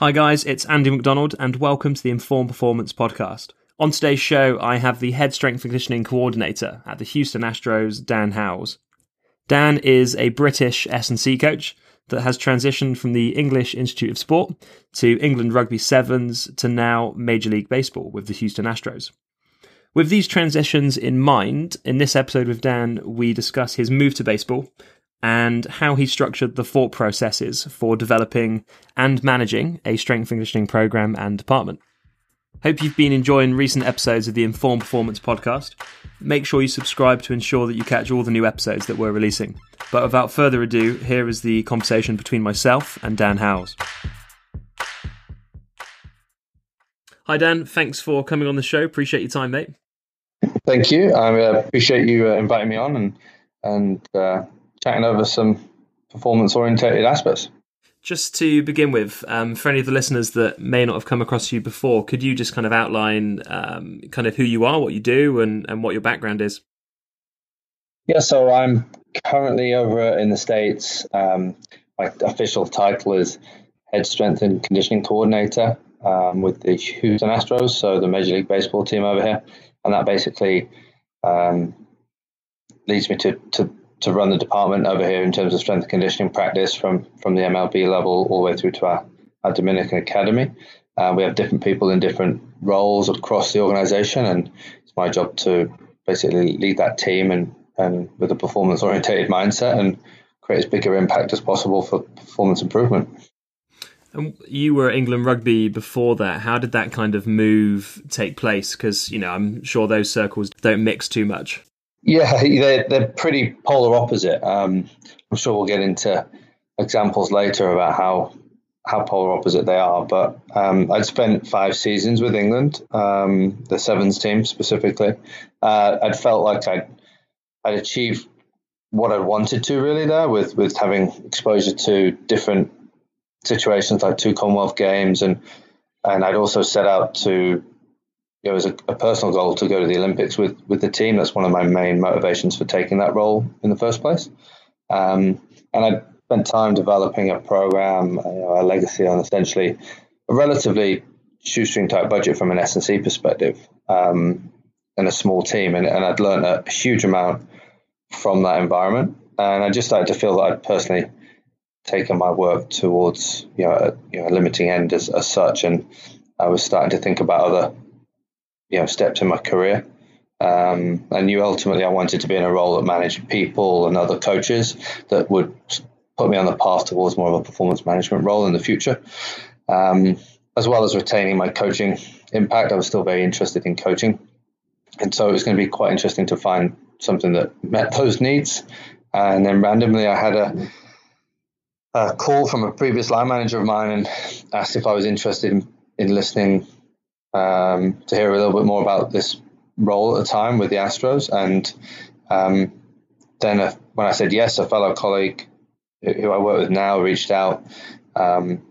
Hi, guys, it's Andy McDonald, and welcome to the Informed Performance Podcast. On today's show, I have the head strength and conditioning coordinator at the Houston Astros, Dan Howes. Dan is a British S&C coach that has transitioned from the English Institute of Sport to England Rugby Sevens to now Major League Baseball with the Houston Astros. With these transitions in mind, in this episode with Dan, we discuss his move to baseball and how he structured the thought processes for developing and managing a strength and conditioning program and department. Hope you've been enjoying recent episodes of the Informed Performance podcast. Make sure you subscribe to ensure that you catch all the new episodes that we're releasing. But without further ado, here is the conversation between myself and Dan Howes. Hi, Dan. Thanks for coming on the show. Appreciate your time, mate. Thank you. I uh, appreciate you uh, inviting me on and and uh, over some performance orientated aspects. Just to begin with, um, for any of the listeners that may not have come across you before, could you just kind of outline um, kind of who you are, what you do, and, and what your background is? Yeah, so I'm currently over in the States. Um, my official title is Head Strength and Conditioning Coordinator um, with the Houston Astros, so the Major League Baseball team over here. And that basically um, leads me to, to to run the department over here in terms of strength and conditioning practice from from the MLB level all the way through to our, our Dominican Academy. Uh, we have different people in different roles across the organization, and it's my job to basically lead that team and, and with a performance orientated mindset and create as bigger impact as possible for performance improvement. And you were England rugby before that. How did that kind of move take place? Because you know, I'm sure those circles don't mix too much. Yeah, they're, they're pretty polar opposite. Um, I'm sure we'll get into examples later about how how polar opposite they are. But um, I'd spent five seasons with England, um, the sevens team specifically. Uh, I'd felt like I'd I'd achieved what I wanted to really there with with having exposure to different situations like two Commonwealth Games and and I'd also set out to it was a, a, personal goal to go to the Olympics with with the team. That's one of my main motivations for taking that role in the first place. Um, and I spent time developing a program, you know, a legacy on essentially a relatively shoestring type budget from an S&C perspective um, and a small team. And, and I'd learned a huge amount from that environment. And I just started to feel that I'd personally taken my work towards you know a, you know, a limiting end as, as such. And I was starting to think about other you know steps in my career. Um, I knew ultimately I wanted to be in a role that managed people and other coaches that would put me on the path towards more of a performance management role in the future, um, as well as retaining my coaching impact. I was still very interested in coaching, and so it was going to be quite interesting to find something that met those needs. And then randomly, I had a, a call from a previous line manager of mine and asked if I was interested in, in listening um, to hear a little bit more about this role at the time with the Astros. And um, then a, when I said yes, a fellow colleague who I work with now reached out, um,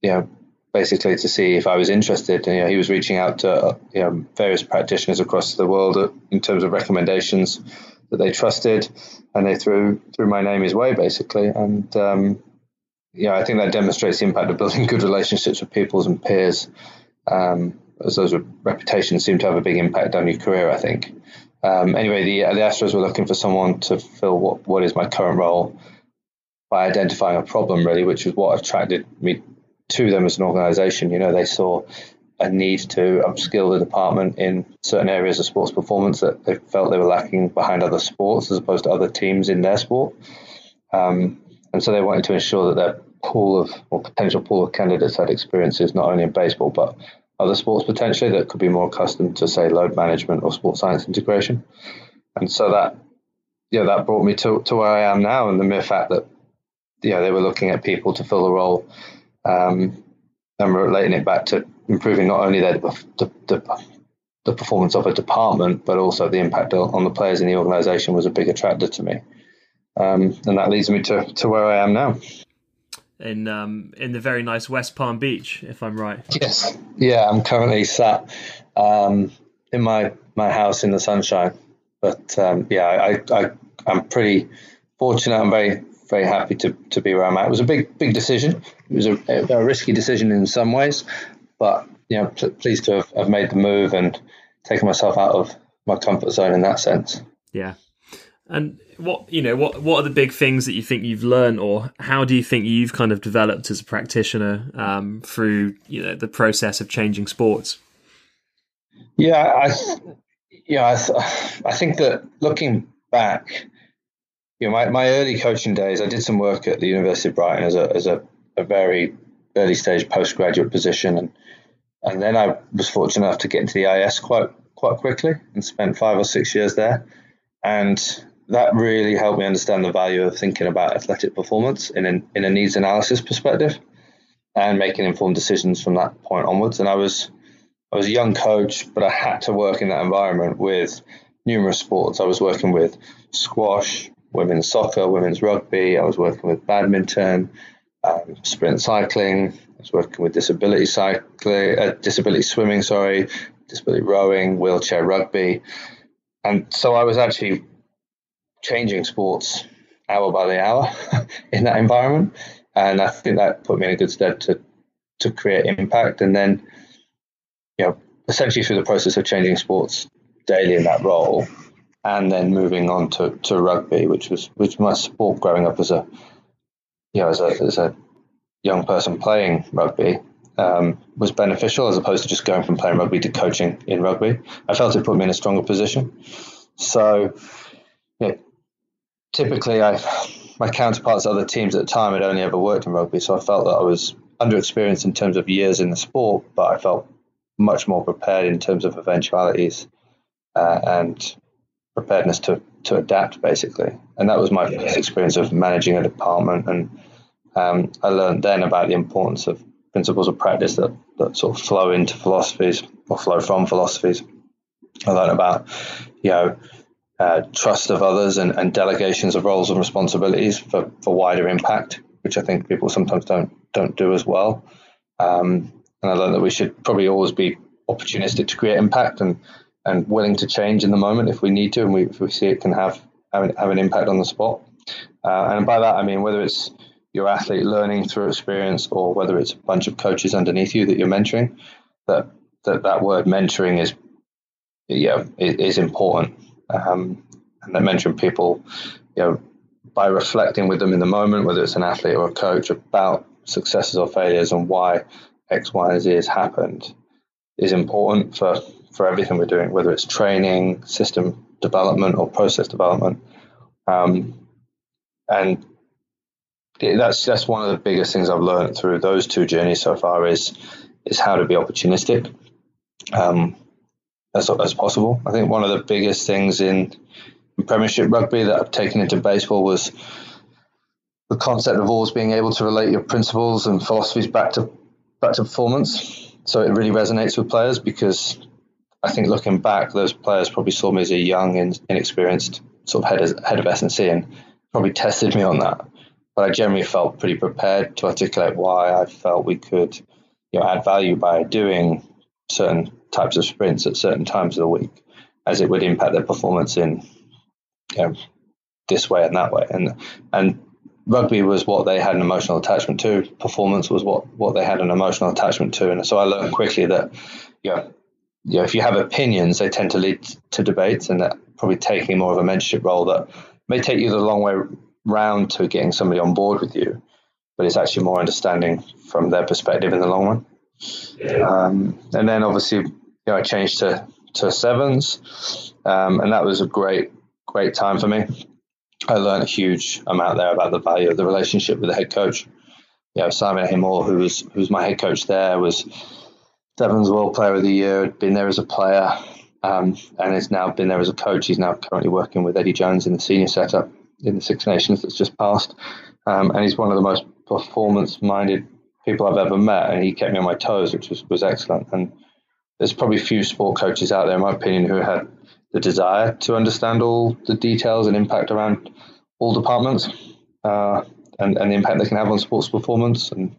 you know, basically to see if I was interested. And, you know, he was reaching out to you know, various practitioners across the world in terms of recommendations that they trusted, and they threw threw my name his way basically. And um, yeah, I think that demonstrates the impact of building good relationships with peoples and peers um, as those reputations seem to have a big impact on your career, I think. Um, anyway, the, the Astros were looking for someone to fill what, what is my current role by identifying a problem, really, which is what attracted me to them as an organization. You know, they saw a need to upskill the department in certain areas of sports performance that they felt they were lacking behind other sports as opposed to other teams in their sport. Um, and so they wanted to ensure that their pool of or potential pool of candidates had experiences not only in baseball but other sports potentially that could be more accustomed to say load management or sports science integration. And so that yeah, that brought me to, to where I am now and the mere fact that yeah, they were looking at people to fill the role um, and relating it back to improving not only their the, the, the performance of a department, but also the impact on the players in the organisation was a big attractor to me. Um, and that leads me to, to where I am now in um, in the very nice West Palm Beach, if I'm right. Yes, yeah, I'm currently sat um, in my my house in the sunshine. But um, yeah, I, I I'm pretty fortunate. I'm very very happy to, to be where I'm at. It was a big big decision. It was a, a risky decision in some ways, but you know, pleased to have, have made the move and taken myself out of my comfort zone in that sense. Yeah. And what you know, what what are the big things that you think you've learned, or how do you think you've kind of developed as a practitioner um, through you know the process of changing sports? Yeah, I yeah, I, th- I think that looking back, you know, my, my early coaching days, I did some work at the University of Brighton as a as a, a very early stage postgraduate position, and and then I was fortunate enough to get into the IS quite quite quickly and spent five or six years there, and that really helped me understand the value of thinking about athletic performance in an, in a needs analysis perspective, and making informed decisions from that point onwards. And I was I was a young coach, but I had to work in that environment with numerous sports. I was working with squash, women's soccer, women's rugby. I was working with badminton, um, sprint cycling, I was working with disability cycling, uh, disability swimming, sorry, disability rowing, wheelchair rugby, and so I was actually changing sports hour by the hour in that environment, and I think that put me in a good stead to to create impact, and then you know essentially through the process of changing sports daily in that role, and then moving on to, to rugby, which was which my sport growing up as a you know as a as a young person playing rugby um, was beneficial as opposed to just going from playing rugby to coaching in rugby. I felt it put me in a stronger position. So, yeah, typically, I my counterparts, at other teams at the time, had only ever worked in rugby, so I felt that I was underexperienced in terms of years in the sport, but I felt much more prepared in terms of eventualities uh, and preparedness to to adapt, basically. And that was my first experience of managing a department and um, I learned then about the importance of principles of practice that, that sort of flow into philosophies or flow from philosophies. I learned about, you know, uh, trust of others and, and delegations of roles and responsibilities for, for wider impact, which I think people sometimes don't don't do as well. Um, and I learned that we should probably always be opportunistic to create impact and and willing to change in the moment if we need to, and we, if we see it can have have an, have an impact on the spot. Uh, and by that I mean whether it's your athlete learning through experience or whether it's a bunch of coaches underneath you that you're mentoring, that that, that word mentoring is yeah is, important. Um, and that mentoring people, you know, by reflecting with them in the moment, whether it's an athlete or a coach, about successes or failures and why X, Y, and Z has happened, is important for for everything we're doing, whether it's training, system development, or process development. Um, and that's that's one of the biggest things I've learned through those two journeys so far is is how to be opportunistic um, as as possible. I think one of the biggest things in, Premiership rugby that I've taken into baseball was the concept of always being able to relate your principles and philosophies back to back to performance. So it really resonates with players because I think looking back, those players probably saw me as a young and inexperienced sort of head of, head of S&C and probably tested me on that but I generally felt pretty prepared to articulate why I felt we could, you know, add value by doing certain types of sprints at certain times of the week, as it would impact their performance in, you know, this way and that way. And and rugby was what they had an emotional attachment to. Performance was what what they had an emotional attachment to. And so I learned quickly that, you know, you know, if you have opinions, they tend to lead to debates, and that probably taking more of a mentorship role that may take you the long way round to getting somebody on board with you, but it's actually more understanding from their perspective in the long run. Um, and then obviously, you know, I changed to to sevens, um, and that was a great great time for me. I learned a huge amount there about the value of the relationship with the head coach. You know, Simon Amor, who was who was my head coach there, was Sevens World Player of the Year. Had been there as a player, um, and has now been there as a coach. He's now currently working with Eddie Jones in the senior setup in the Six Nations that's just passed. Um, and he's one of the most performance minded people I've ever met. And he kept me on my toes, which was, was excellent. And there's probably few sport coaches out there, in my opinion, who had the desire to understand all the details and impact around all departments uh, and, and the impact they can have on sports performance. And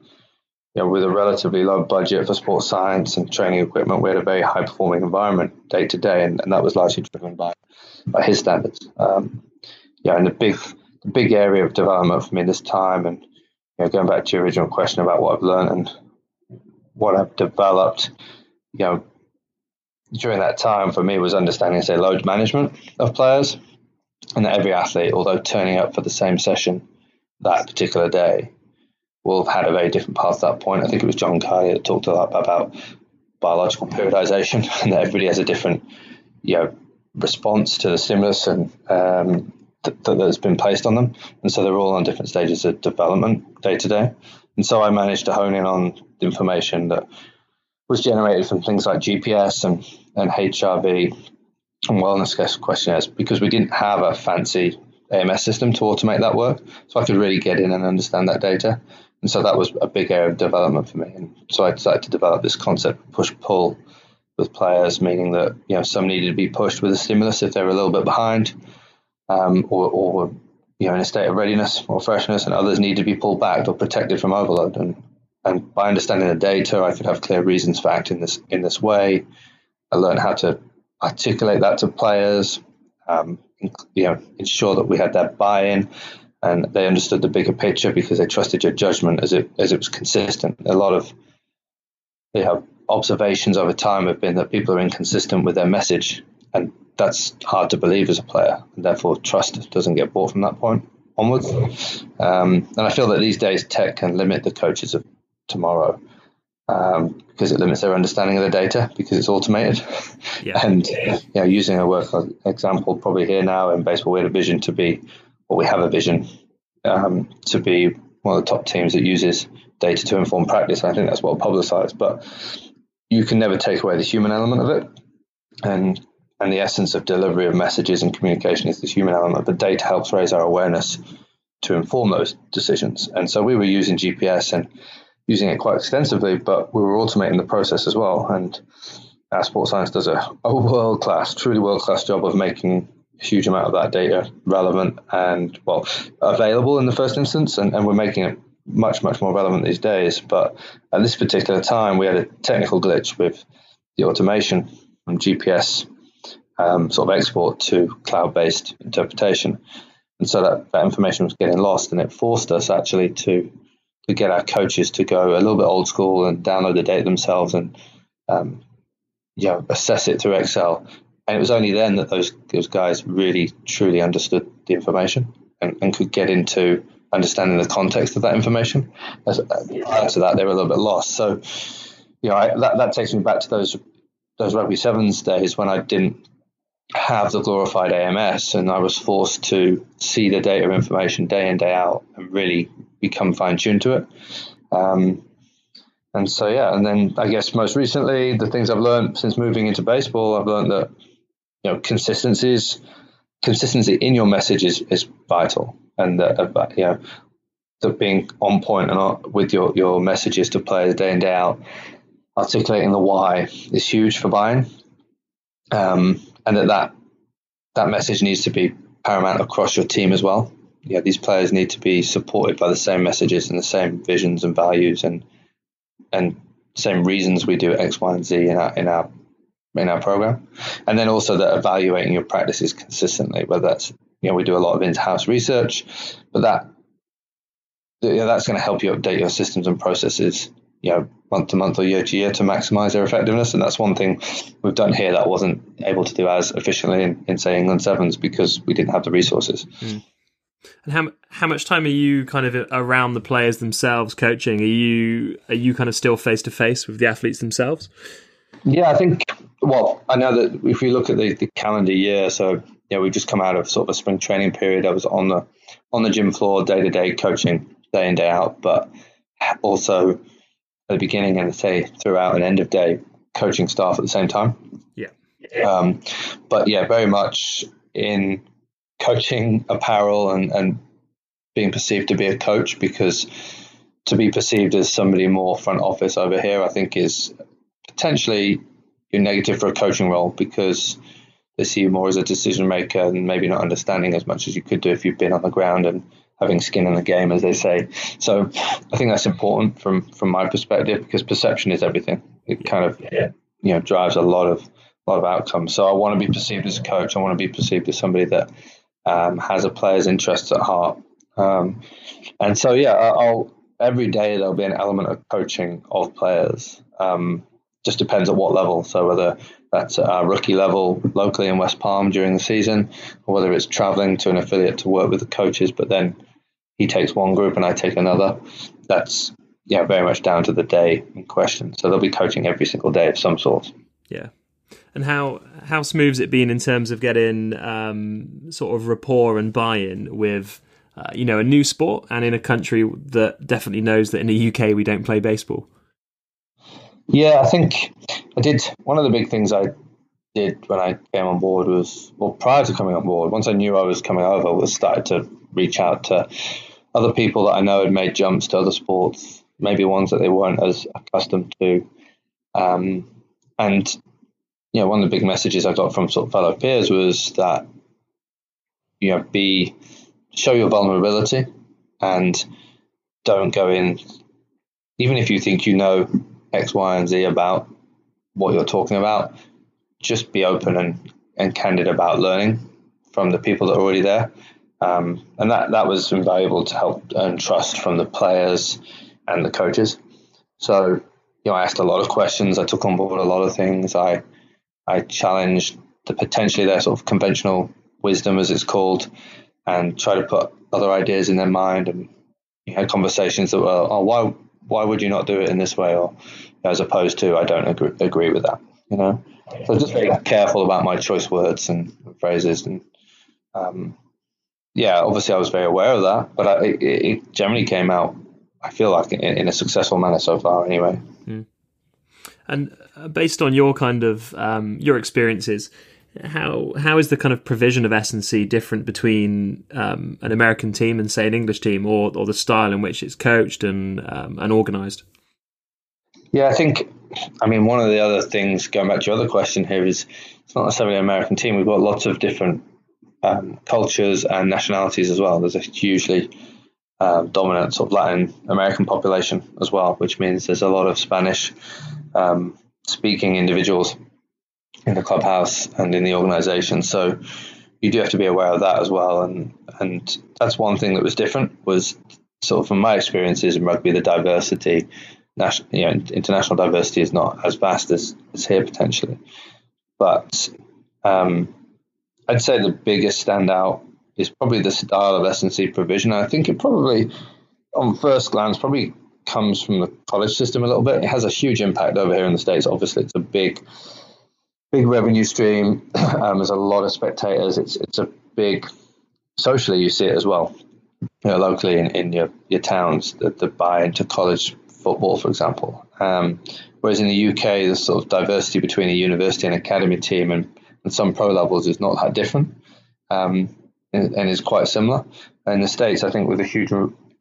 you know, with a relatively low budget for sports science and training equipment, we had a very high performing environment day to day, and, and that was largely driven by, by his standards. Um, yeah, and the big the big area of development for me this time, and you know, going back to your original question about what I've learned and what I've developed, you know, during that time for me was understanding, say, load management of players, and that every athlete, although turning up for the same session that particular day, will have had a very different path at that point. I think it was John Carty that talked a lot about biological periodization, and that everybody has a different, you know, response to the stimulus and um, th- that's been placed on them, and so they're all on different stages of development day to day. And so I managed to hone in on the information that was generated from things like GPS and, and HRV and wellness questionnaires because we didn't have a fancy AMS system to automate that work. So I could really get in and understand that data. And so that was a big area of development for me. And so I decided to develop this concept push pull with players, meaning that you know some needed to be pushed with a stimulus if they were a little bit behind, um, or, or you know in a state of readiness or freshness, and others need to be pulled back or protected from overload. And and by understanding the data, I could have clear reasons for acting this in this way. I learned how to articulate that to players, um, you know, ensure that we had that buy-in and they understood the bigger picture because they trusted your judgment as it as it was consistent. A lot of they have observations over time have been that people are inconsistent with their message, and that's hard to believe as a player, and therefore trust doesn't get bought from that point onwards. Um, and I feel that these days tech can limit the coaches of tomorrow um, because it limits their understanding of the data because it's automated. Yeah. and you know, using a work example probably here now in baseball, we had a vision to be, or we have a vision um, to be one of the top teams that uses data to inform practice. I think that's well publicized, but you can never take away the human element of it. And and the essence of delivery of messages and communication is this human element. But data helps raise our awareness to inform those decisions. And so we were using GPS and using it quite extensively, but we were automating the process as well. And our sports science does a, a world class, truly world class job of making a huge amount of that data relevant and well available in the first instance. And, and we're making it much, much more relevant these days. But at this particular time, we had a technical glitch with the automation from GPS um, sort of export to cloud based interpretation. And so that, that information was getting lost, and it forced us actually to to get our coaches to go a little bit old school and download the data themselves and um, you know, assess it through Excel. And it was only then that those those guys really truly understood the information and, and could get into understanding the context of that information. As, prior to that, they were a little bit lost. So, you know, I, that that takes me back to those those rugby sevens days when I didn't have the glorified AMS and I was forced to see the data information day in day out and really become fine tuned to it. Um, and so yeah, and then I guess most recently the things I've learned since moving into baseball, I've learned that you know consistency is consistency in your message is, is vital, and that uh, you know that being on point and with your your messages to players day in day out, articulating the why is huge for buying, um, and that that that message needs to be paramount across your team as well yeah, these players need to be supported by the same messages and the same visions and values and and same reasons we do X, Y, and Z in our in our in our program, and then also that evaluating your practices consistently. Whether that's you know we do a lot of in-house research, but that yeah, that's going to help you update your systems and processes you know month to month or year to year to maximize their effectiveness and that's one thing we've done here that wasn't able to do as efficiently in, in say england sevens because we didn't have the resources mm. And how how much time are you kind of around the players themselves coaching? Are you are you kind of still face to face with the athletes themselves? Yeah, I think. Well, I know that if we look at the, the calendar year, so yeah, we've just come out of sort of a spring training period. I was on the on the gym floor day to day coaching day in day out, but also the beginning and say throughout and end of day coaching staff at the same time. Yeah. Um, but yeah, very much in coaching apparel and, and being perceived to be a coach because to be perceived as somebody more front office over here, I think is potentially you're negative for a coaching role because they see you more as a decision maker and maybe not understanding as much as you could do if you've been on the ground and having skin in the game, as they say. So I think that's important from from my perspective because perception is everything. It kind of you know drives a lot of a lot of outcomes. So I want to be perceived as a coach. I want to be perceived as somebody that um, has a player's interests at heart. Um, and so, yeah, I'll every day there'll be an element of coaching of players. Um, just depends at what level. So whether that's at our rookie level locally in West Palm during the season, or whether it's traveling to an affiliate to work with the coaches, but then he takes one group and I take another. That's yeah, very much down to the day in question. So they'll be coaching every single day of some sort. Yeah. And how how smooth's it been in terms of getting um, sort of rapport and buy-in with uh, you know a new sport and in a country that definitely knows that in the UK we don't play baseball? Yeah, I think I did. One of the big things I did when I came on board was well prior to coming on board. Once I knew I was coming over, was started to reach out to other people that I know had made jumps to other sports, maybe ones that they weren't as accustomed to. Um, and you know, one of the big messages I got from sort of fellow peers was that you know, be show your vulnerability and don't go in, even if you think you know X, Y, and Z about what you're talking about, just be open and, and candid about learning from the people that are already there. Um, and that, that was invaluable to help earn trust from the players and the coaches. So, you know, I asked a lot of questions. I took on board a lot of things. I, I challenged the potentially their sort of conventional wisdom, as it's called, and try to put other ideas in their mind. And you had conversations that were, oh, why why would you not do it in this way, or as opposed to I don't agree, agree with that. You know, so just very careful about my choice words and phrases, and um, yeah, obviously I was very aware of that, but I, it, it, generally came out. I feel like in, in, a successful manner so far, anyway. Mm. And uh, based on your kind of um, your experiences, how how is the kind of provision of S and C different between um, an American team and say an English team, or or the style in which it's coached and um, and organised? Yeah, I think. I mean, one of the other things going back to your other question here is it's not necessarily an American team. We've got lots of different um, cultures and nationalities as well. There's a hugely uh, dominant sort of Latin American population as well, which means there's a lot of Spanish um, speaking individuals in the clubhouse and in the organisation. So you do have to be aware of that as well. And and that's one thing that was different was sort of from my experiences in rugby, the diversity, national, you know, international diversity is not as vast as, as here potentially. But um, I'd say the biggest standout is probably the style of S&C provision. I think it probably, on first glance, probably comes from the college system a little bit. It has a huge impact over here in the States. Obviously, it's a big big revenue stream. Um, there's a lot of spectators. It's it's a big socially you see it as well. You know, locally in, in your your towns that, that buy into college football, for example. Um, whereas in the UK, the sort of diversity between a university and academy team and, and some pro levels is not that different, um, and, and is quite similar. In the states, I think with a huge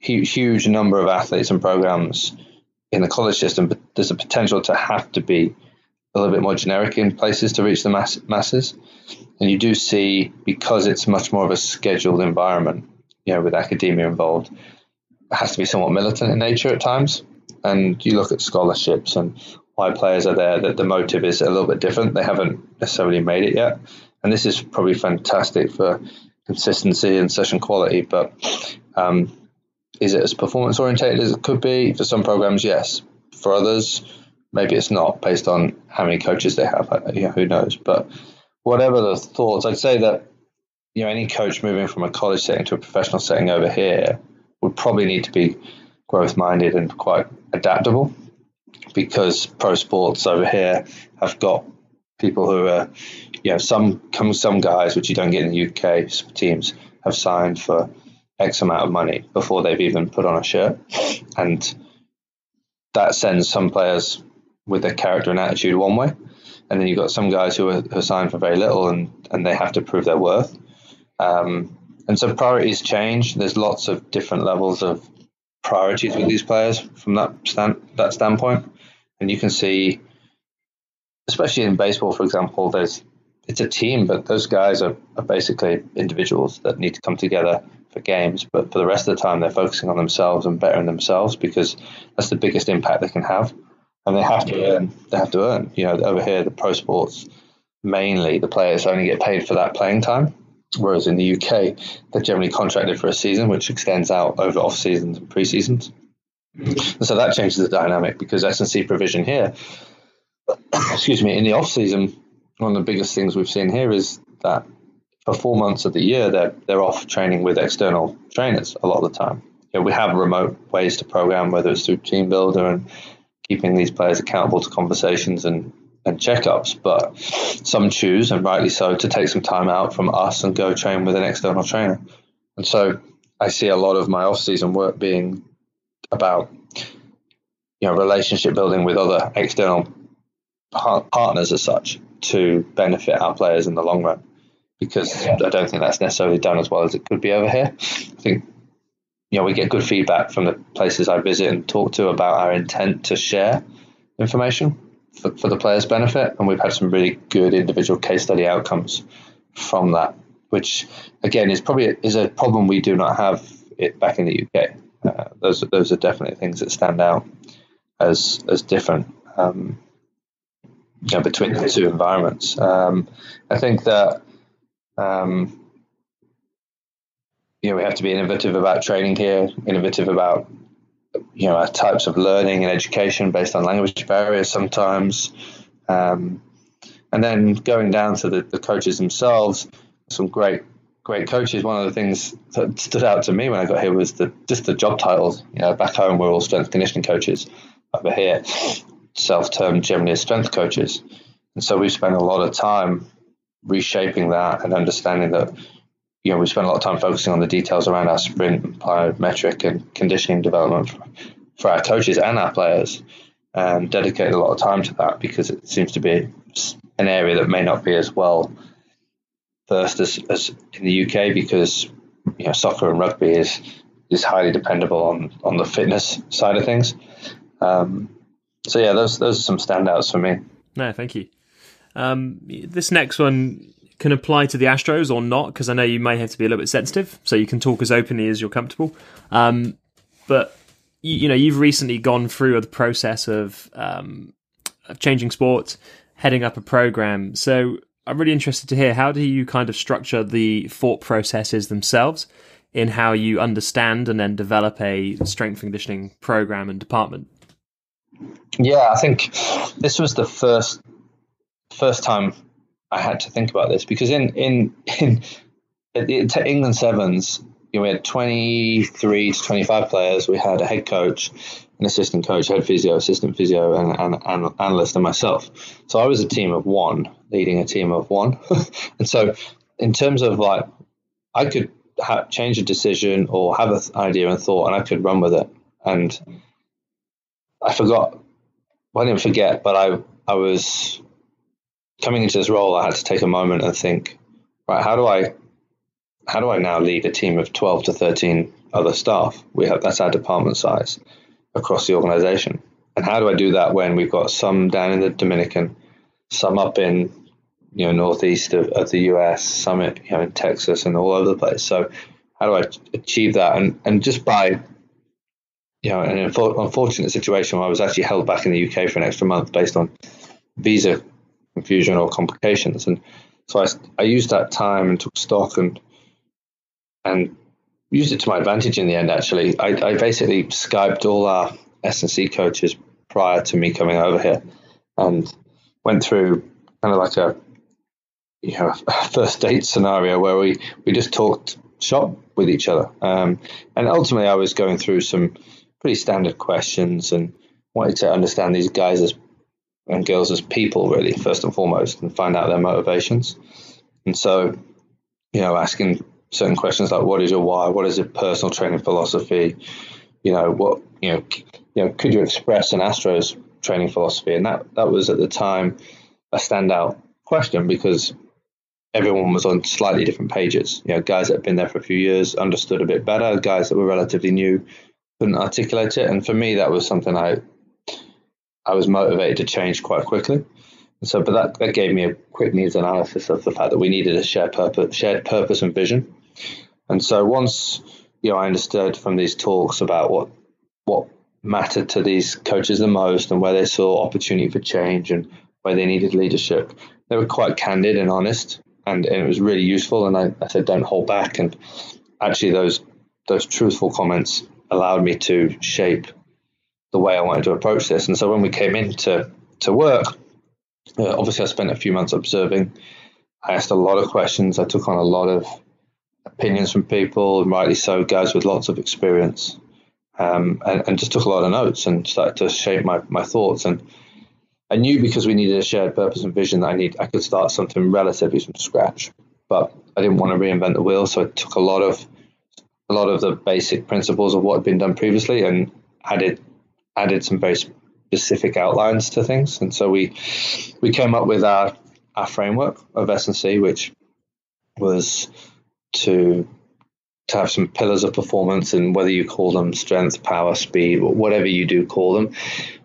huge, huge number of athletes and programs in the college system, there's a potential to have to be a little bit more generic in places to reach the mass, masses. And you do see, because it's much more of a scheduled environment, you know, with academia involved, it has to be somewhat militant in nature at times. And you look at scholarships and why players are there, that the motive is a little bit different. They haven't necessarily made it yet. And this is probably fantastic for consistency and session quality, but um, is it as performance orientated as it could be? For some programs, yes. For others, maybe it's not based on how many coaches they have. You know, who knows? But whatever the thoughts, I'd say that you know any coach moving from a college setting to a professional setting over here would probably need to be growth minded and quite adaptable because pro sports over here have got people who are you know some come some guys which you don't get in the UK teams have signed for X amount of money before they've even put on a shirt and that sends some players with their character and attitude one way, and then you've got some guys who are, who are signed for very little and and they have to prove their worth. Um, and so priorities change. There's lots of different levels of priorities with these players from that stand, that standpoint, and you can see, especially in baseball, for example, there's it's a team, but those guys are, are basically individuals that need to come together for games. But for the rest of the time, they're focusing on themselves and bettering themselves because that's the biggest impact they can have and they have to earn. They have to earn. You know, over here, the pro sports mainly the players only get paid for that playing time, Whereas in the UK, they're generally contracted for a season, which extends out over off seasons and pre seasons. So that changes the dynamic because S&C provision here, excuse me, in the off season, one of the biggest things we've seen here is that for four months of the year, they're they're off training with external trainers a lot of the time. You know, we have remote ways to program, whether it's through TeamBuildr and keeping these players accountable to conversations and and checkups, but some choose, and rightly so, to take some time out from us and go train with an external trainer. And so I see a lot of my off-season work being about you know relationship building with other external par- partners as such to benefit our players in the long run because I don't think that's necessarily done as well as it could be over here. I think you know we get good feedback from the places I visit and talk to about our intent to share information for, for the players' benefit, and we've had some really good individual case study outcomes from that, which again is probably is a problem we do not have it back in the UK. Uh, those those are definitely things that stand out as as different um, you know, between the two environments. Um, I think that um, you know we have to be innovative about training here, innovative about you know our types of learning and education based on language barriers sometimes, um, and then going down to the, the coaches themselves. Some great great coaches. One of the things that stood out to me when I got here was the just the job titles. You know, back home we're all strength conditioning coaches. Over here, self-termed generally as strength coaches, and so we've spent a lot of time reshaping that and understanding that you know we spend a lot of time focusing on the details around our sprint, plyometric, and conditioning development for, for our coaches and our players, and dedicate a lot of time to that because it seems to be an area that may not be as well versed as, as in the UK because you know soccer and rugby is is highly dependable on on the fitness side of things. Um, so yeah, those those are some standouts for me. No, thank you. Um, this next one can apply to the Astros or not because I know you may have to be a little bit sensitive, so you can talk as openly as you're comfortable. Um, but you, you, know, you've recently gone through the process of, um, of changing sports, heading up a program. So I'm really interested to hear how do you kind of structure the thought processes themselves in how you understand and then develop a strength conditioning program and department. Yeah, I think this was the first first time I had to think about this because in in in, England Sevens, you know, we had 23 to 25 players. We had a head coach, an assistant coach, head physio, assistant physio, and an analyst, and myself. So I was a team of one, leading a team of one. and so, in terms of like, I could ha- change a decision or have an idea and thought, and I could run with it. And I forgot. Well, I didn't forget, but I I was coming into this role. I had to take a moment and think, right, how do I how do I now lead a team of twelve to thirteen other staff? We have that's our department size across the organization. And how do I do that when we've got some down in the Dominican, some up in you know northeast of, of the US, summit you know in Texas and all over the place. So how do I achieve that? And and just by you know an unfortunate situation where I was actually held back in the UK for an extra month based on visa confusion or complications, and so I I used that time and took stock and and used it to my advantage in the end. Actually, I, I basically skyped all our S and C coaches prior to me coming over here, and went through kind of like a you know first date scenario where we we just talked shop with each other, um, and ultimately I was going through some pretty standard questions and wanted to understand these guys as and girls as people really first and foremost and find out their motivations. And so you know asking certain questions like what is your why, what is your personal training philosophy, you know what you know you know could you express an Astros training philosophy, and that that was at the time a standout question because everyone was on slightly different pages. You know, guys that had been there for a few years understood a bit better. Guys that were relatively new couldn't articulate it, and for me, that was something I I was motivated to change quite quickly. So, but that, that gave me a quick needs analysis of the fact that we needed a shared purpose, shared purpose and vision. And so once you know I understood from these talks about what what mattered to these coaches the most and where they saw opportunity for change and where they needed leadership, they were quite candid and honest and, and it was really useful. And I, I said, don't hold back. And actually, those those truthful comments allowed me to shape the way I wanted to approach this. And so when we came into to work, uh, obviously I spent a few months observing. I asked a lot of questions. I took on a lot of opinions from people, and rightly so, guys with lots of experience, um, and, and, just took a lot of notes and started to shape my, my thoughts. And I knew because we needed a shared purpose and vision that I need I could start something relatively from scratch, but I didn't want to reinvent the wheel. So I took a lot of a lot of the basic principles of what had been done previously and added added some very specific outlines to things. And so we we came up with our our framework of S&C, which was to to have some pillars of performance, and whether you call them strength, power, speed, whatever you do call them,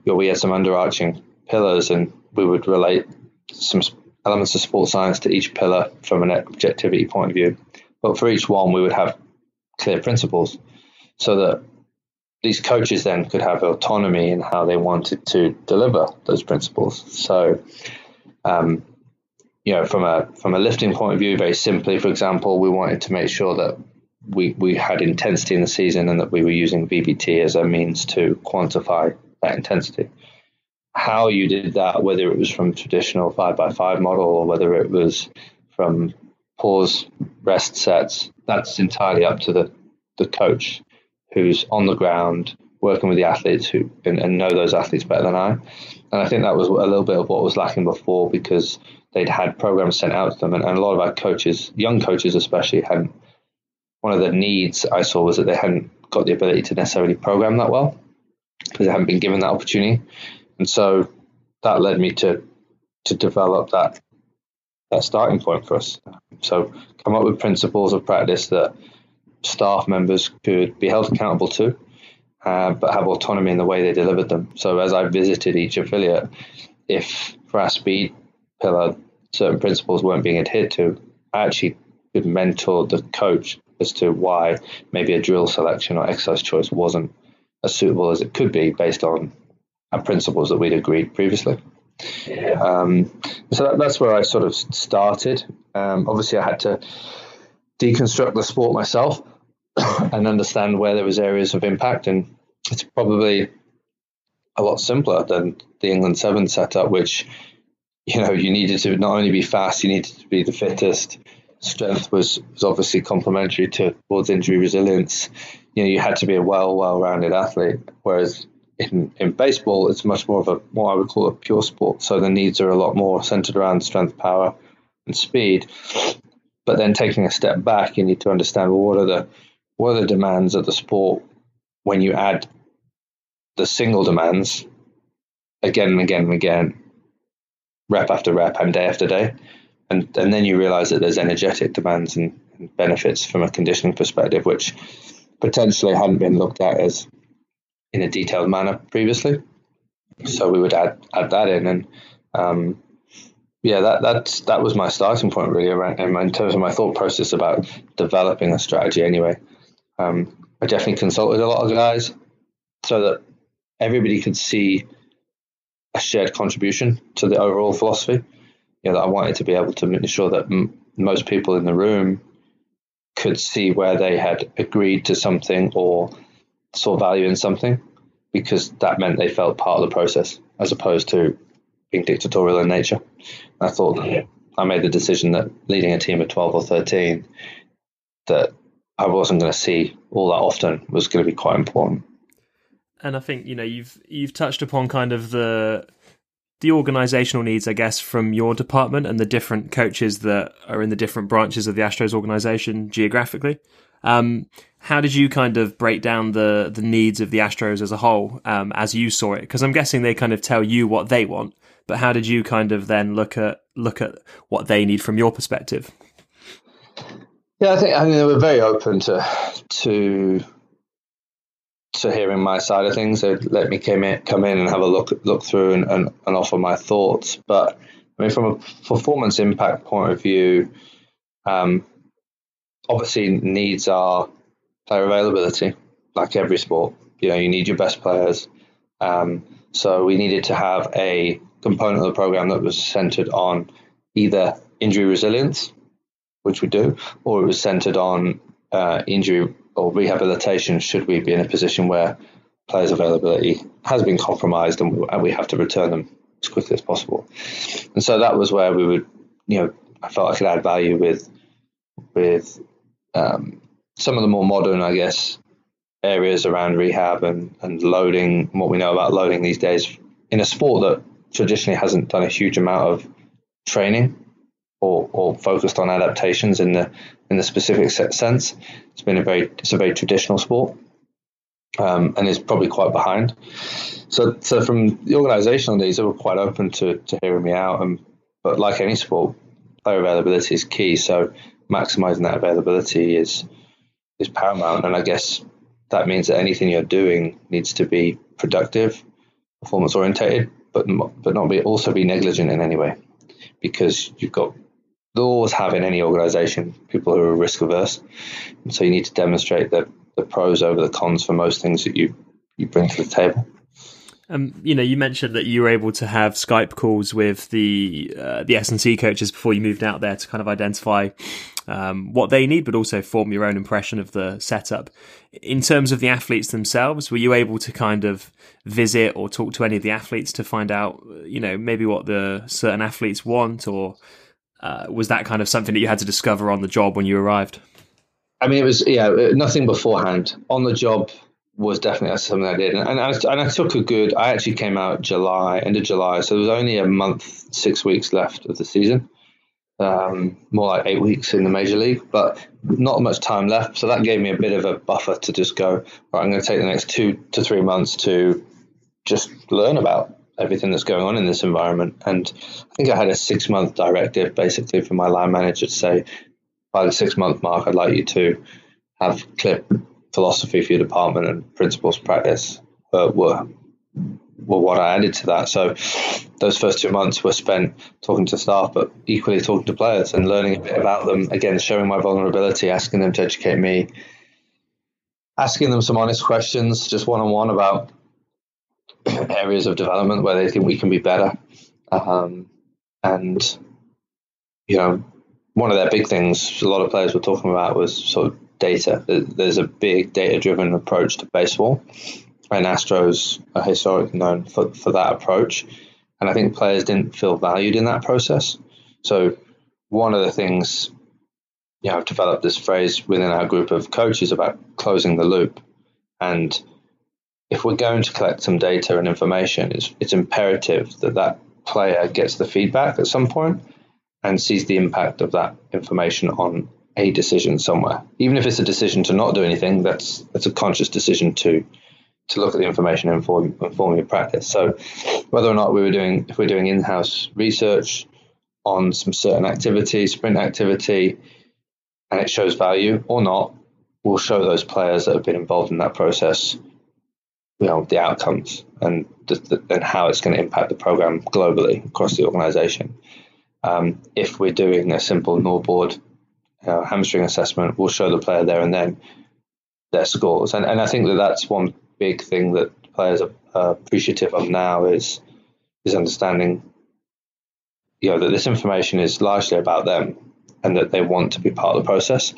we had some underarching pillars, and we would relate some elements of sports science to each pillar from an objectivity point of view. But for each one, we would have clear principles, so that these coaches then could have autonomy in how they wanted to deliver those principles. So, um, you know, from a from a lifting point of view, very simply, for example, we wanted to make sure that we we had intensity in the season and that we were using VBT as a means to quantify that intensity. How you did that, whether it was from traditional five by five model or whether it was from pause rest sets, that's entirely up to the the coach who's on the ground working with the athletes who and, and, know those athletes better than I. And I think that was a little bit of what was lacking before because they'd had programs sent out to them, and, and a lot of our coaches, young coaches especially, hadn't. One of the needs I saw was that they hadn't got the ability to necessarily program that well because they hadn't been given that opportunity, and so that led me to to develop that that starting point for us. So come up with principles of practice that staff members could be held accountable to, uh, but have autonomy in the way they delivered them. So as I visited each affiliate, if for our speed pillar certain principles weren't being adhered to, I actually could mentor the coach as to why maybe a drill selection or exercise choice wasn't as suitable as it could be based on our principles that we'd agreed previously. Um, so that, that's where I sort of started. Um, obviously, I had to deconstruct the sport myself and understand where there was areas of impact. And it's probably a lot simpler than the England Seven setup, which you know you needed to not only be fast, you needed to be the fittest. Strength was was obviously complementary to towards injury resilience. You know, you had to be a well well rounded athlete, whereas in, in baseball, it's much more of a what I would call a pure sport. So the needs are a lot more centered around strength, power, and speed. But then taking a step back, you need to understand well, what are the what are the demands of the sport when you add the single demands again and again and again, rep after rep and day after day, and and then you realize that there's energetic demands and, and benefits from a conditioning perspective, which potentially hadn't been looked at as in a detailed manner previously. So we would add add that in, and um, yeah, that that's that was my starting point really around in terms of my thought process about developing a strategy. Anyway, um, I definitely consulted a lot of guys so that everybody could see a shared contribution to the overall philosophy. You know, that I wanted to be able to make sure that m- most people in the room could see where they had agreed to something or saw value in something, because that meant they felt part of the process as opposed to being dictatorial in nature. I thought I made the decision that leading a team of 12 or 13, that I wasn't going to see all that often was going to be quite important. And I think you know you've you've touched upon kind of the the organizational needs, I guess, from your department and the different coaches that are in the different branches of the Astros organization geographically. Um, how did you kind of break down the the needs of the Astros as a whole um, as you saw it? Because I'm guessing they kind of tell you what they want, but how did you kind of then look at look at what they need from your perspective? Yeah, I think I mean they were very open to to to hearing my side of things. They let me come in, come in and have a look look through and, and, and offer my thoughts. But I mean, from a performance impact point of view, um, obviously needs are player availability, like every sport. You know, you need your best players. Um, so we needed to have a component of the program that was centered on either injury resilience, which we do, or it was centered on uh, injury or rehabilitation should we be in a position where players' availability has been compromised and we have to return them as quickly as possible. And so that was where we would, you know, I felt I could add value with with um, some of the more modern, I guess, areas around rehab and, and loading, what we know about loading these days in a sport that traditionally hasn't done a huge amount of training or, or focused on adaptations in the in the specific sense. It's been a very it's a very traditional sport, um, and is probably quite behind. So so from the organisational needs, they were quite open to, to hearing me out. And but like any sport, player availability is key. So maximising that availability is is paramount. And I guess that means that anything you're doing needs to be productive, performance orientated, but but not be also be negligent in any way, because you've got always have in any organization people who are risk averse. And so you need to demonstrate the, the pros over the cons for most things that you, you bring to the table. Um, you know, you mentioned that you were able to have Skype calls with the uh, the S and C coaches before you moved out there to kind of identify um, what they need, but also form your own impression of the setup. In terms of the athletes themselves, were you able to kind of visit or talk to any of the athletes to find out, you know, maybe what the certain athletes want, or uh, was that kind of something that you had to discover on the job when you arrived? I mean, it was yeah, nothing beforehand. On the job was definitely something I did, and, and I, and I took a good. I actually came out July, end of July, so there was only a month, six weeks left of the season. Um, more like eight weeks in the major league, but not much time left. So that gave me a bit of a buffer to just go. Right, I'm going to take the next two to three months to just learn about everything that's going on in this environment. And I think I had a six month directive basically from my line manager to say, by the six month mark, I'd like you to have clear philosophy for your department and principles practice uh, were were what I added to that. So those first two months were spent talking to staff, but equally talking to players and learning a bit about them. Again, showing my vulnerability, asking them to educate me, asking them some honest questions, just one on one about areas of development where they think we can be better. Um, and, you know, one of their big things a lot of players were talking about was sort of data. There's a big data driven approach to baseball, and Astros are historically known for, for that approach. And I think players didn't feel valued in that process. So, one of the things, you know, I've developed this phrase within our group of coaches about closing the loop. And if we're going to collect some data and information, it's, it's imperative that that player gets the feedback at some point and sees the impact of that information on a decision somewhere. Even if it's a decision to not do anything, that's that's a conscious decision to to look at the information and inform, inform your practice. So whether or not we were doing if we're doing in-house research on some certain activity, sprint activity, and it shows value or not, we'll show those players that have been involved in that process you know the outcomes and the, and how it's going to impact the program globally across the organization. Um, if we're doing a simple NordBord uh, hamstring assessment, we'll show the player there and then their scores. And and I think that that's one big thing that players are uh, appreciative of now is is understanding, you know, that this information is largely about them and that they want to be part of the process.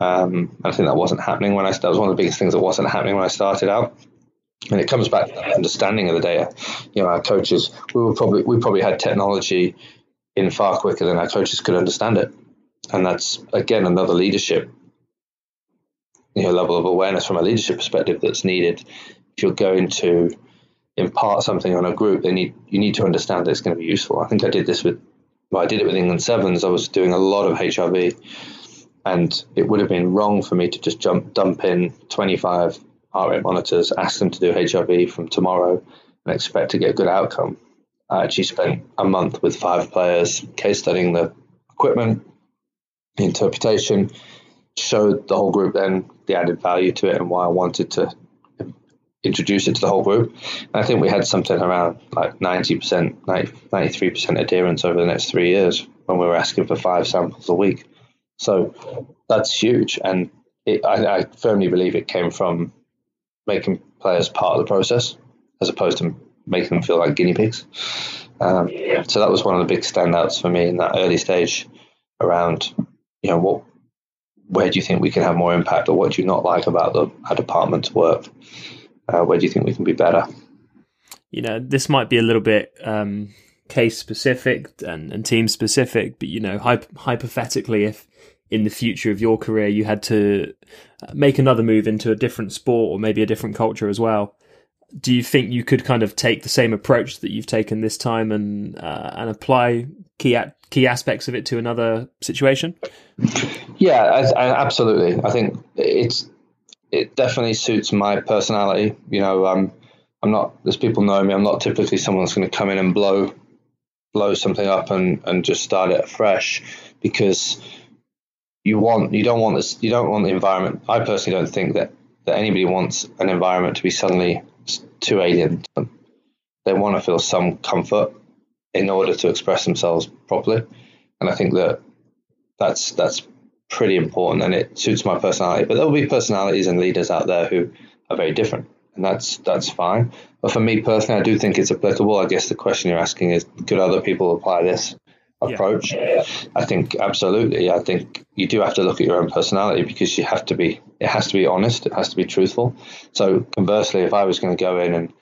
Um, I think that wasn't happening when I that was one of the biggest things that wasn't happening when I started out and it comes back to that understanding of the data. You know, our coaches, we were probably we probably had technology in far quicker than our coaches could understand it, and that's again another leadership, you know, level of awareness from a leadership perspective that's needed. If you're going to impart something on a group, they need you need to understand that it's going to be useful. I think I did this with, well, I did it with England Sevens. I was doing a lot of HRV, and it would have been wrong for me to just jump dump in 25 heart monitors, ask them to do HRV from tomorrow, and expect to get a good outcome. I actually spent a month with five players, case studying the equipment, interpretation, showed the whole group then the added value to it and why I wanted to introduce it to the whole group. And I think we had something around like 90%, 90, 93% adherence over the next three years when we were asking for five samples a week. So that's huge. And it, I, I firmly believe it came from making players part of the process as opposed to making them feel like guinea pigs. Um, so that was one of the big standouts for me in that early stage around you know, what where do you think we can have more impact, or what do you not like about the our department's work? Uh, where do you think we can be better? You know, this might be a little bit um, case specific and, and team specific, but you know, hyp- hypothetically, if in the future of your career you had to uh, make another move into a different sport or maybe a different culture as well, do you think you could kind of take the same approach that you've taken this time and uh, and apply key key aspects of it to another situation? Yeah, I, I, absolutely. I think it's it definitely suits my personality. You know, um, I'm not as people know me. I'm not typically someone that's going to come in and blow blow something up and, and just start it fresh because you want you don't want this you don't want the environment. I personally don't think that that anybody wants an environment to be suddenly too alien. They want to feel some comfort in order to express themselves properly, and I think that that's that's pretty important and it suits my personality. But there will be personalities and leaders out there who are very different, and that's that's fine. But for me personally, I do think it's applicable. I guess the question you're asking is, could other people apply this approach? Yeah. I think absolutely. I think you do have to look at your own personality because you have to be. It has to be honest. It has to be truthful. So conversely, if I was going to go in and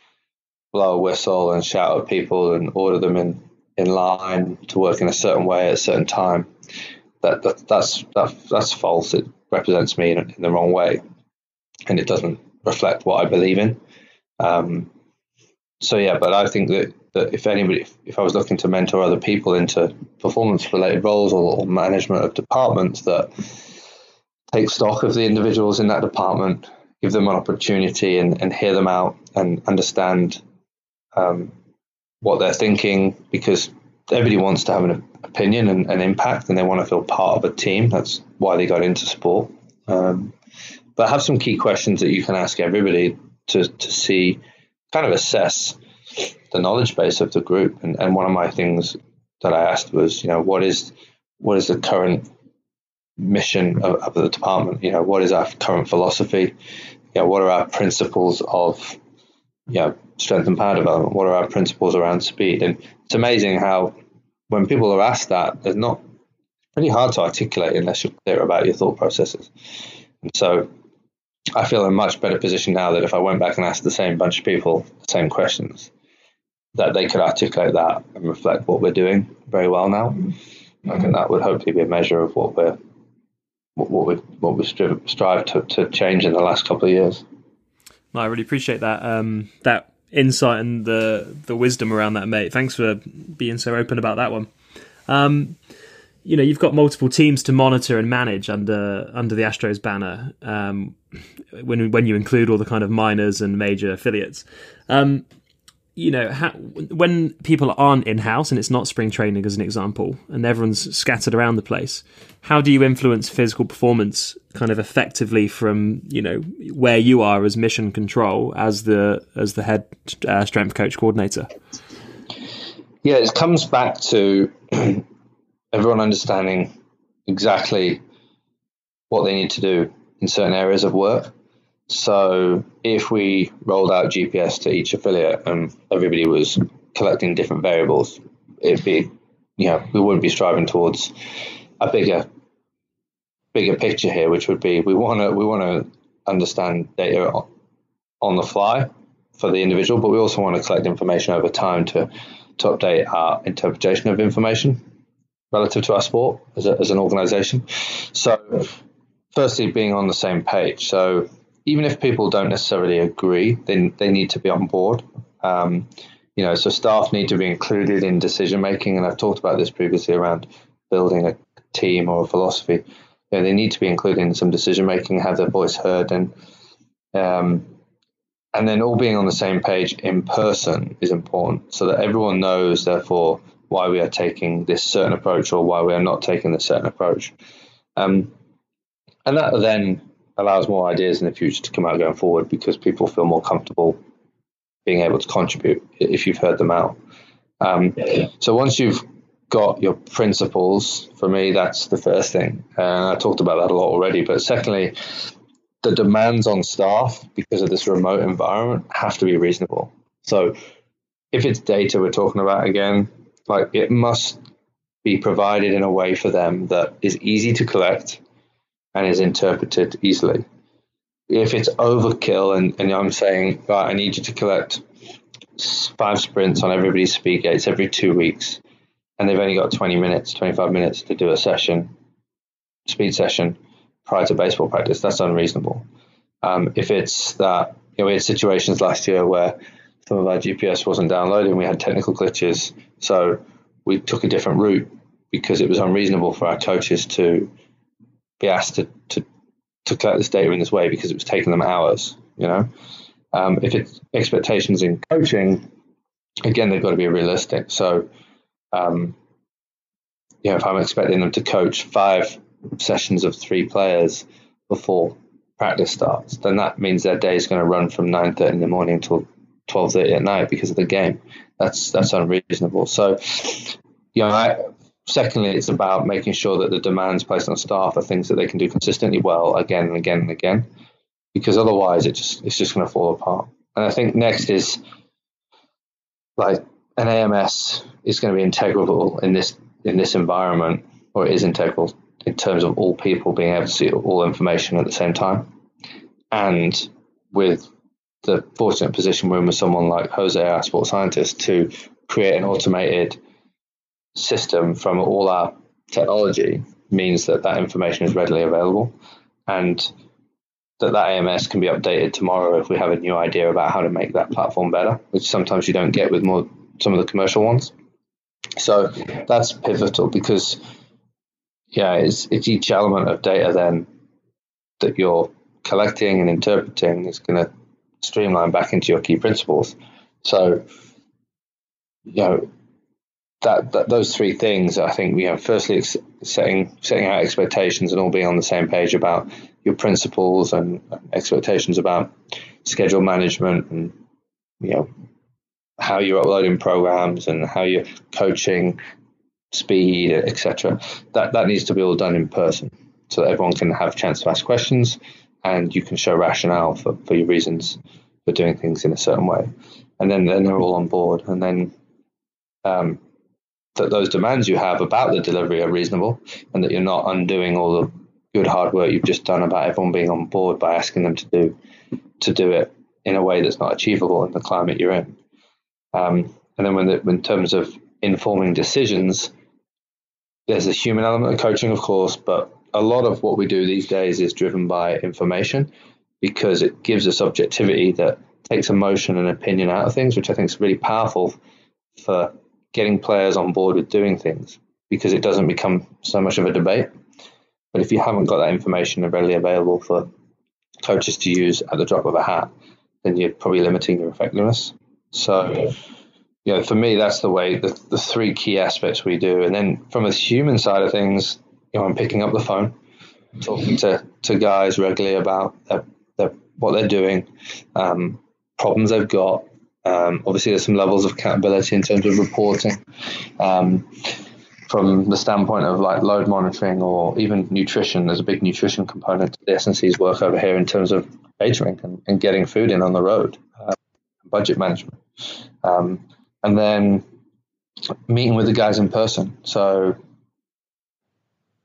blow a whistle and shout at people and order them in in line to work in a certain way at a certain time, that, that that's that, that's false. It represents me in, in, the wrong way, and it doesn't reflect what I believe in. Um, so yeah, but I think that, that if anybody, if, if I was looking to mentor other people into performance related roles or, or management of departments, that take stock of the individuals in that department, give them an opportunity and, and hear them out and understand um, what they're thinking because everybody wants to have an opinion and an impact and they want to feel part of a team. That's why they got into sport. Um, but have some key questions that you can ask everybody to, to see, kind of assess the knowledge base of the group. And, and one of my things that I asked was, you know, what is what is the current mission of, of the department? You know, what is our current philosophy? You know, what are our principles of you know, strength and power development? What are our principles around speed? And it's amazing how when people are asked that, it's not pretty hard to articulate unless you're clear about your thought processes. And so I feel in a much better position now that if I went back and asked the same bunch of people the same questions, that they could articulate that and reflect what we're doing very well now. I think that would hopefully be a measure of what we're what we what we strive, strive to, to change in the last couple of years. I really appreciate that um, that insight and the the wisdom around that, mate. Thanks for being so open about that one. Um, you know, you've got multiple teams to monitor and manage under under the Astros banner. Um, when when you include all the kind of minors and major affiliates, um, you know, how, when people aren't in house and it's not spring training, as an example, and everyone's scattered around the place, how do you influence physical performance kind of effectively from you know where you are as mission control as the as the head uh, strength coach coordinator? Yeah, it comes back to everyone understanding exactly what they need to do in certain areas of work. So if we rolled out GPS to each affiliate and everybody was collecting different variables, it'd be, you know, we wouldn't be striving towards a bigger, bigger picture here, which would be we want to we want to understand data on the fly for the individual, but we also want to collect information over time to to update our interpretation of information relative to our sport as, a, as an organization. So, firstly, being on the same page. So, even if people don't necessarily agree, then they need to be on board. Um, you know, so staff need to be included in decision making, and I've talked about this previously around building a team or a philosophy. You know, they need to be included in some decision making, have their voice heard, and um, and then all being on the same page in person is important, so that everyone knows, therefore, why we are taking this certain approach or why we are not taking this certain approach. Um, and that then allows more ideas in the future to come out going forward because people feel more comfortable being able to contribute if you've heard them out. Um, so once you've got your principles, for me, that's the first thing. And I talked about that a lot already. But secondly, the demands on staff because of this remote environment have to be reasonable. So if it's data we're talking about again, like it must be provided in a way for them that is easy to collect and is interpreted easily. If it's overkill and, and I'm saying, right, I need you to collect five sprints on everybody's speed gates every two weeks, and they've only got 20 minutes, 25 minutes to do a session, speed session prior to baseball practice, that's unreasonable. Um, if it's that, you know, we had situations last year where some of our GPS wasn't downloading, we had technical glitches, so we took a different route because it was unreasonable for our coaches to be asked to, to, to collect this data in this way because it was taking them hours, you know. Um, if it's expectations in coaching, again, they've got to be realistic. So, um, you know, if I'm expecting them to coach five sessions of three players before practice starts, then that means their day is going to run from 9.30 in the morning until 12.30 at night because of the game. That's that's unreasonable. So, you know, I, secondly, it's about making sure that the demands placed on staff are things that they can do consistently well again and again and again, because otherwise it just it's just going to fall apart. And I think next is like an AMS is going to be integral in this in this environment, or it is integral in terms of all people being able to see all information at the same time. And with the fortunate position we're in with someone like Jose, our sports scientist, to create an automated system from all our technology means that that information is readily available and that that AMS can be updated tomorrow if we have a new idea about how to make that platform better, which sometimes you don't get with more some of the commercial ones. So that's pivotal because yeah, it's it's each element of data then that you're collecting and interpreting is going to streamline back into your key principles. So, you know, that, that those three things, I think, you know, firstly setting setting out expectations and all being on the same page about your principles and expectations about schedule management and you know how you're uploading programs and how you're coaching speed, etc. That that needs to be all done in person so that everyone can have a chance to ask questions and you can show rationale for, for your reasons for doing things in a certain way. And then, then they're all on board. And then um, that those demands you have about the delivery are reasonable and that you're not undoing all the good hard work you've just done about everyone being on board by asking them to do to do it in a way that's not achievable in the climate you're in. Um, and then when the, in terms of informing decisions, there's a human element of coaching, of course, but a lot of what we do these days is driven by information because it gives us objectivity that takes emotion and opinion out of things, which I think is really powerful for getting players on board with doing things because it doesn't become so much of a debate. But if you haven't got that information readily available for coaches to use at the drop of a hat, then you're probably limiting your effectiveness. So, you know, for me, that's the way, the, the three key aspects we do. And then from a human side of things, you know, I'm picking up the phone, talking to, to guys regularly about their, their, what they're doing, um, problems they've got. Um, obviously, there's some levels of accountability in terms of reporting. Um, from the standpoint of like load monitoring or even nutrition, there's a big nutrition component to the S&C's work over here in terms of catering and, and getting food in on the road, uh, budget management. Um, and then meeting with the guys in person. So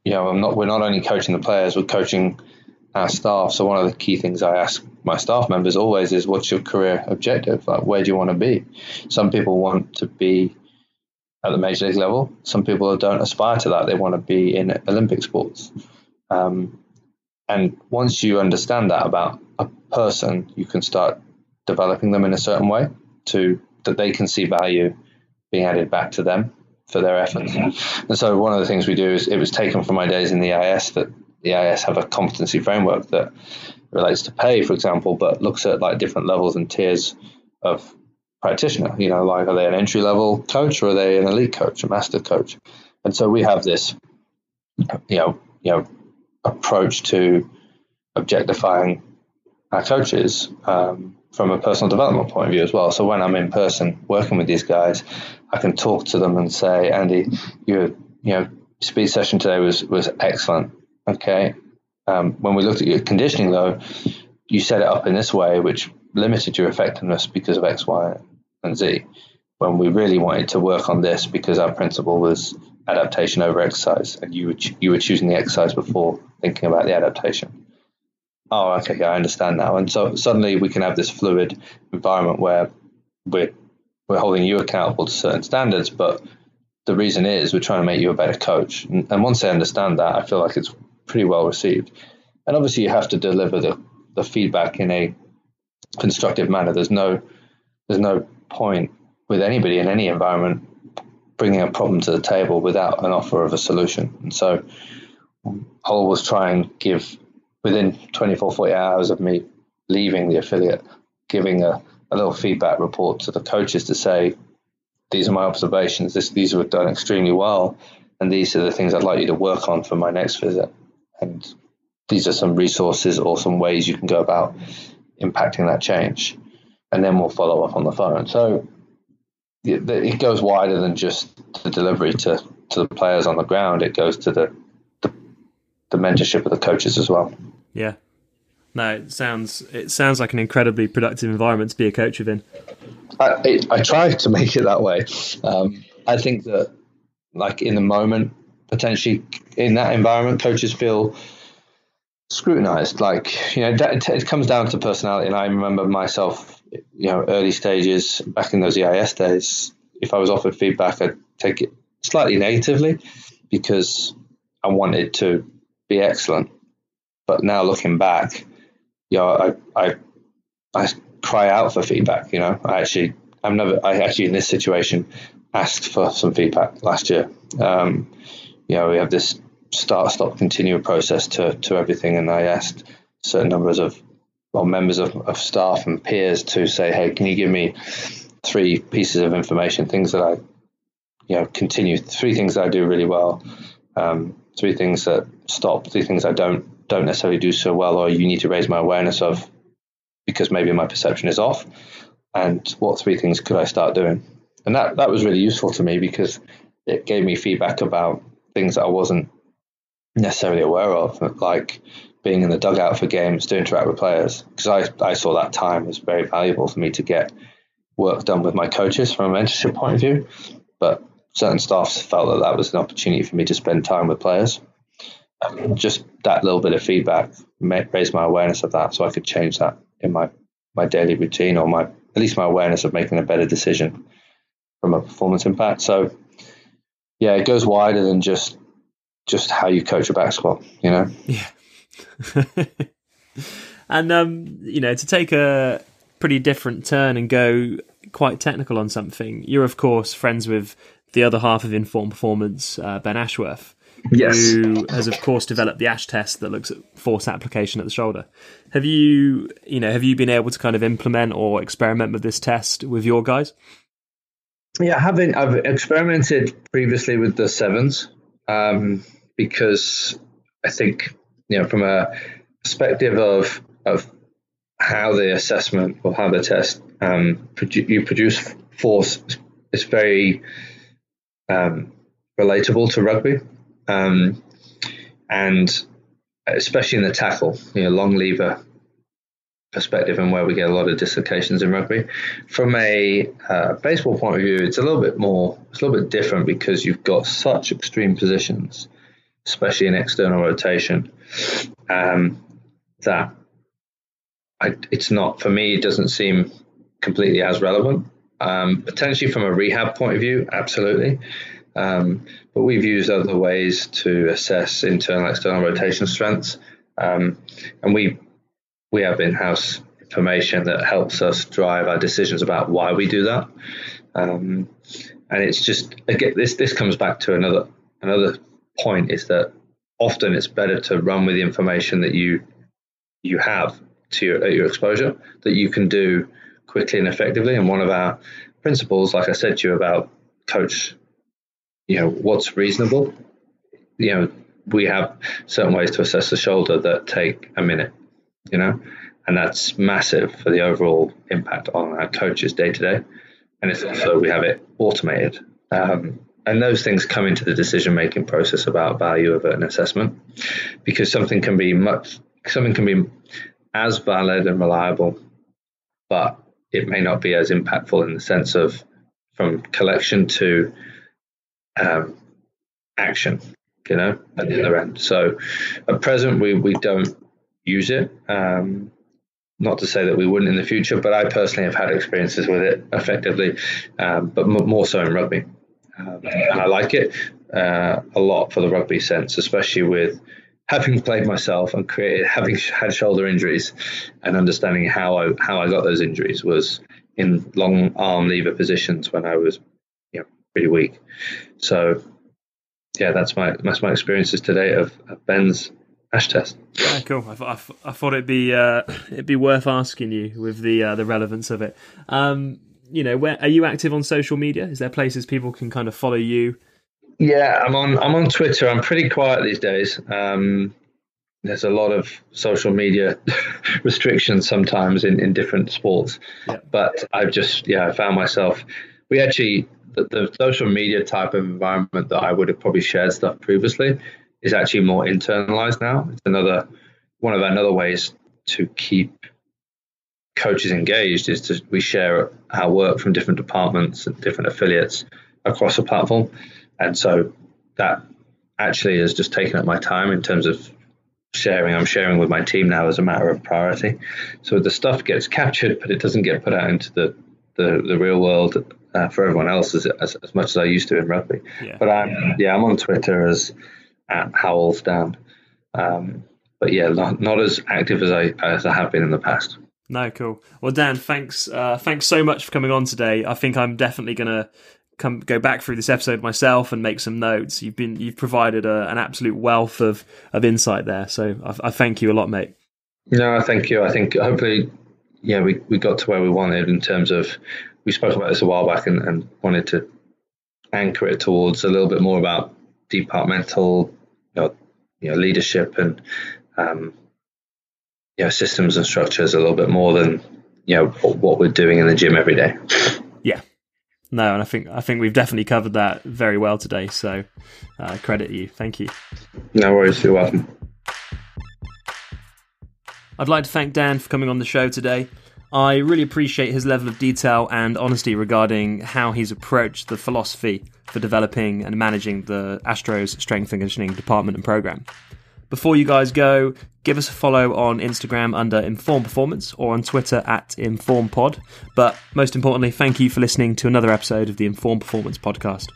you know, I'm not. We're not only coaching the players, we're coaching our staff. So one of the key things I ask my staff members always is, "What's your career objective? Like, where do you want to be?" Some people want to be at the major league level. Some people don't aspire to that. They want to be in Olympic sports. Um, and once you understand that about a person, you can start developing them in a certain way to that they can see value being added back to them for their efforts. And so one of the things we do is it was taken from my days in the EIS that the EIS have a competency framework that relates to pay, for example, but looks at like different levels and tiers of practitioner. You know, like are they an entry level coach or are they an elite coach, a master coach? And so we have this, you know, you know, approach to objectifying our coaches um, from a personal development point of view as well. So when I'm in person working with these guys, I can talk to them and say, Andy, your you know speed session today was was excellent. Okay. Um, when we looked at your conditioning though, you set it up in this way, which limited your effectiveness because of X, Y, and Z. When we really wanted to work on this because our principle was adaptation over exercise, and you were you were choosing the exercise before thinking about the adaptation. Oh, okay, I understand now. And so suddenly we can have this fluid environment where we're we're holding you accountable to certain standards, but the reason is we're trying to make you a better coach. And, and once they understand that, I feel like it's pretty well received. And obviously, you have to deliver the, the feedback in a constructive manner. There's no there's no point with anybody in any environment bringing a problem to the table without an offer of a solution. And so I'll always try and give within 24, 48 hours of me leaving the affiliate, giving a, a little feedback report to the coaches to say, these are my observations. This, these were done extremely well, and these are the things I'd like you to work on for my next visit. And these are some resources or some ways you can go about impacting that change. And then we'll follow up on the phone. So it goes wider than just the delivery to, to the players on the ground. It goes to the, the, the mentorship of the coaches as well. Yeah. No, it sounds it sounds like an incredibly productive environment to be a coach within. I, it, I try to make it that way. Um, I think that, like in the moment, potentially in that environment, coaches feel scrutinized. Like you know, it comes down to personality. And I remember myself, you know, early stages back in those EIS days. If I was offered feedback, I'd take it slightly negatively because I wanted to be excellent. But now looking back, you know, I I I cry out for feedback. You know, I actually I'm never I actually in this situation asked for some feedback last year. Um, you know, we have this start stop continue process to to everything, and I asked certain numbers of well members of, of staff and peers to say, hey, can you give me three pieces of information, things that I you know continue, three things that I do really well, um, three things that stop, three things I don't don't necessarily do so well, or you need to raise my awareness of because maybe my perception is off. And what three things could I start doing? And that that was really useful to me because it gave me feedback about things that I wasn't necessarily aware of, like being in the dugout for games to interact with players. Because I, I saw that time as very valuable for me to get work done with my coaches from a mentorship point of view. But certain staffs felt that that was an opportunity for me to spend time with players just that little bit of feedback raised my awareness of that, so I could change that in my my daily routine or my at least my awareness of making a better decision from a performance impact. So yeah, it goes wider than just just how you coach a back squat, you know. Yeah. and um, you know, to take a pretty different turn and go quite technical on something, you're of course friends with the other half of Inform Performance, uh, Ben Ashworth yes. who has of course developed the Ash test that looks at force application at the shoulder. Have you, you know, have you been able to kind of implement or experiment with this test with your guys? Yeah, I haven't. I've experimented previously with the sevens um, because I think you know from a perspective of of how the assessment or how the test um, produ- you produce force is very um, relatable to rugby. Um, and especially in the tackle, you know, long lever perspective and where we get a lot of dislocations in rugby. From a uh, baseball point of view, it's a little bit more, it's a little bit different because you've got such extreme positions, especially in external rotation, um, that I, it's not, for me, it doesn't seem completely as relevant. Um, potentially from a rehab point of view, absolutely. Um, but we've used other ways to assess internal external rotation strengths, um, and we we have in-house information that helps us drive our decisions about why we do that. Um, and it's just again this this comes back to another another point is that often it's better to run with the information that you you have to your, your exposure that you can do quickly and effectively. And one of our principles, like I said to you about coach you know what's reasonable. You know, we have certain ways to assess the shoulder that take a minute. You know, and that's massive for the overall impact on our coaches day to day. And it's also we have it automated. Um, and those things come into the decision making process about value of an assessment because something can be much something can be as valid and reliable but it may not be as impactful in the sense of from collection to um, action, you know, at the other end. So at present, we, we don't use it. Um, not to say that we wouldn't in the future, but I personally have had experiences with it effectively, um, but m- more so in rugby. Um, and I like it uh, a lot for the rugby sense, especially with having played myself and created, having had shoulder injuries, and understanding how I how I got those injuries was in long arm lever positions when I was, pretty weak. So, yeah, that's my that's my experiences today of, of Ben's ash test. Yeah, cool. I, I, I thought it'd be uh, it'd be worth asking you with the uh, the relevance of it. Um, you know, where are you active on social media? Is there places people can kind of follow you? Yeah, I'm on I'm on Twitter. I'm pretty quiet these days. Um, there's a lot of social media restrictions sometimes in, in different sports. Yeah. But I've just yeah, I found myself we actually the, the, social media type of environment that I would have probably shared stuff previously is actually more internalized now. It's another one of another ways to keep coaches engaged is to we share our work from different departments and different affiliates across the platform. And so that actually has just taken up my time in terms of sharing. I'm sharing with my team now as a matter of priority. So the stuff gets captured, but it doesn't get put out into the the, the real world uh, for everyone else as, as, as much as I used to in rugby. Yeah. But I'm yeah, I'm on Twitter as at Howells Dan. Um, but yeah, not, not as active as I as I have been in the past. No, cool. Well, Dan, thanks uh, thanks so much for coming on today. I think I'm definitely gonna come go back through this episode myself and make some notes. You've been you've provided a, an absolute wealth of of insight there, so I, I, thank you a lot, mate. No, thank you. I think hopefully, yeah, we we got to where we wanted in terms of we spoke about this a while back and, and wanted to anchor it towards a little bit more about departmental, you know, you know leadership and um, you know systems and structures a little bit more than you know what we're doing in the gym every day. Yeah, no, and I think I think we've definitely covered that very well today. So uh, credit you. Thank you. No worries. You're welcome. I'd like to thank Dan for coming on the show today. I really appreciate his level of detail and honesty regarding how he's approached the philosophy for developing and managing the Astros strength and conditioning department and program. Before you guys go, give us a follow on Instagram under Inform Performance or on Twitter at InformPod. But most importantly, thank you for listening to another episode of the Inform Performance podcast.